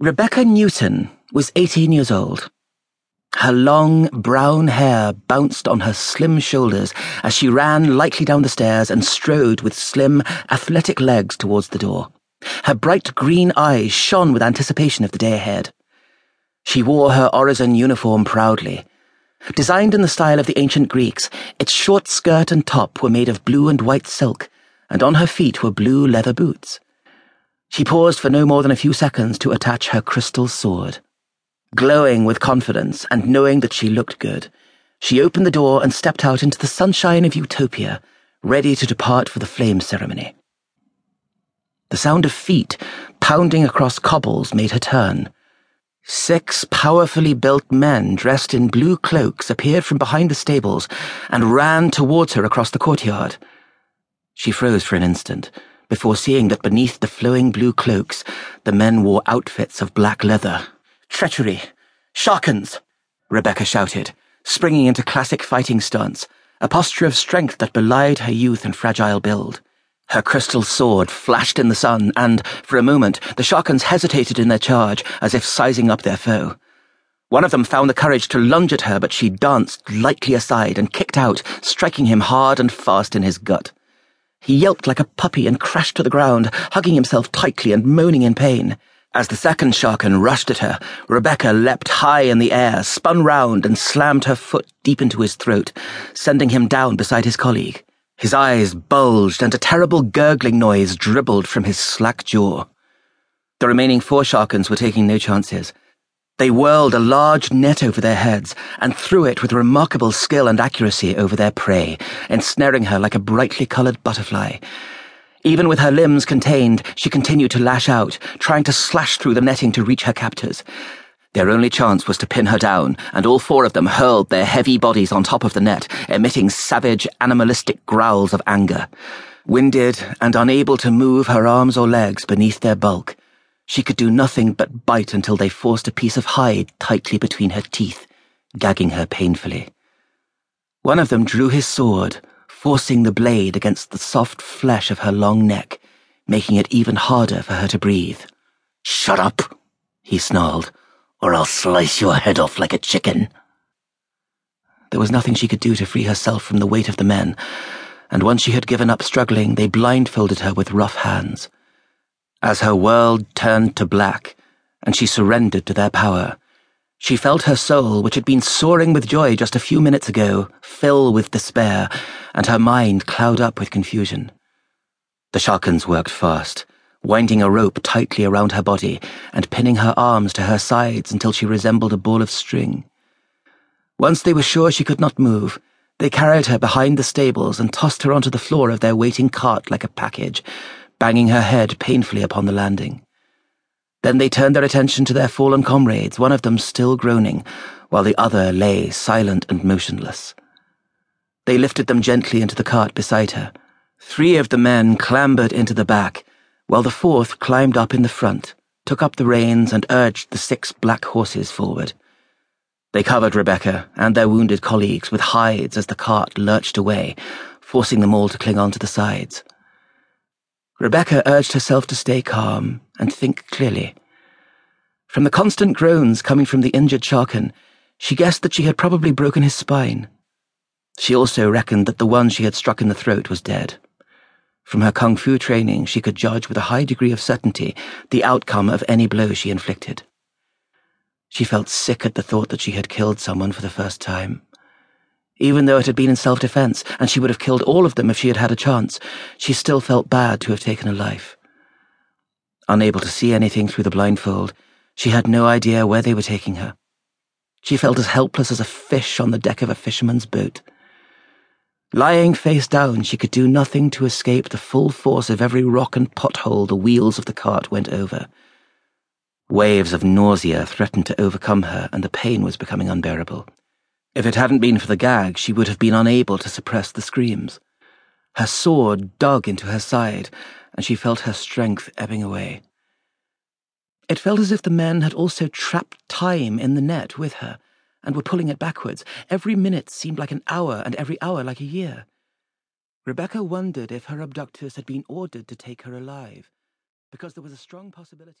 Rebecca Newton was 18 years old. Her long, brown hair bounced on her slim shoulders as she ran lightly down the stairs and strode with slim, athletic legs towards the door. Her bright green eyes shone with anticipation of the day ahead. She wore her orison uniform proudly. Designed in the style of the ancient Greeks, its short skirt and top were made of blue and white silk, and on her feet were blue leather boots. She paused for no more than a few seconds to attach her crystal sword. Glowing with confidence and knowing that she looked good, she opened the door and stepped out into the sunshine of utopia, ready to depart for the flame ceremony. The sound of feet pounding across cobbles made her turn. Six powerfully built men dressed in blue cloaks appeared from behind the stables and ran towards her across the courtyard. She froze for an instant before seeing that beneath the flowing blue cloaks, the men wore outfits of black leather. Treachery! Sharkans! Rebecca shouted, springing into classic fighting stance, a posture of strength that belied her youth and fragile build. Her crystal sword flashed in the sun, and, for a moment, the Sharkans hesitated in their charge, as if sizing up their foe. One of them found the courage to lunge at her, but she danced lightly aside and kicked out, striking him hard and fast in his gut. He yelped like a puppy and crashed to the ground, hugging himself tightly and moaning in pain. As the second Sharkan rushed at her, Rebecca leapt high in the air, spun round, and slammed her foot deep into his throat, sending him down beside his colleague. His eyes bulged, and a terrible gurgling noise dribbled from his slack jaw. The remaining four Sharkans were taking no chances. They whirled a large net over their heads and threw it with remarkable skill and accuracy over their prey, ensnaring her like a brightly coloured butterfly. Even with her limbs contained, she continued to lash out, trying to slash through the netting to reach her captors. Their only chance was to pin her down, and all four of them hurled their heavy bodies on top of the net, emitting savage, animalistic growls of anger. Winded and unable to move her arms or legs beneath their bulk, she could do nothing but bite until they forced a piece of hide tightly between her teeth, gagging her painfully. One of them drew his sword, forcing the blade against the soft flesh of her long neck, making it even harder for her to breathe. Shut up, he snarled, or I'll slice your head off like a chicken. There was nothing she could do to free herself from the weight of the men, and once she had given up struggling, they blindfolded her with rough hands. As her world turned to black, and she surrendered to their power, she felt her soul, which had been soaring with joy just a few minutes ago, fill with despair, and her mind cloud up with confusion. The Sharkans worked fast, winding a rope tightly around her body and pinning her arms to her sides until she resembled a ball of string. Once they were sure she could not move, they carried her behind the stables and tossed her onto the floor of their waiting cart like a package, banging her head painfully upon the landing. Then they turned their attention to their fallen comrades, one of them still groaning, while the other lay silent and motionless. They lifted them gently into the cart beside her. Three of the men clambered into the back, while the fourth climbed up in the front, took up the reins, and urged the six black horses forward. They covered Rebecca and their wounded colleagues with hides as the cart lurched away, forcing them all to cling on to the sides. Rebecca urged herself to stay calm and think clearly. From the constant groans coming from the injured Sharkan, she guessed that she had probably broken his spine. She also reckoned that the one she had struck in the throat was dead. From her kung fu training, she could judge with a high degree of certainty the outcome of any blow she inflicted. She felt sick at the thought that she had killed someone for the first time. Even though it had been in self defense, and she would have killed all of them if she had had a chance, she still felt bad to have taken a life. Unable to see anything through the blindfold, she had no idea where they were taking her. She felt as helpless as a fish on the deck of a fisherman's boat. Lying face down, she could do nothing to escape the full force of every rock and pothole the wheels of the cart went over. Waves of nausea threatened to overcome her, and the pain was becoming unbearable. If it hadn't been for the gag, she would have been unable to suppress the screams. Her sword dug into her side, and she felt her strength ebbing away. It felt as if the men had also trapped time in the net with her, and were pulling it backwards. Every minute seemed like an hour, and every hour like a year. Rebecca wondered if her abductors had been ordered to take her alive, because there was a strong possibility.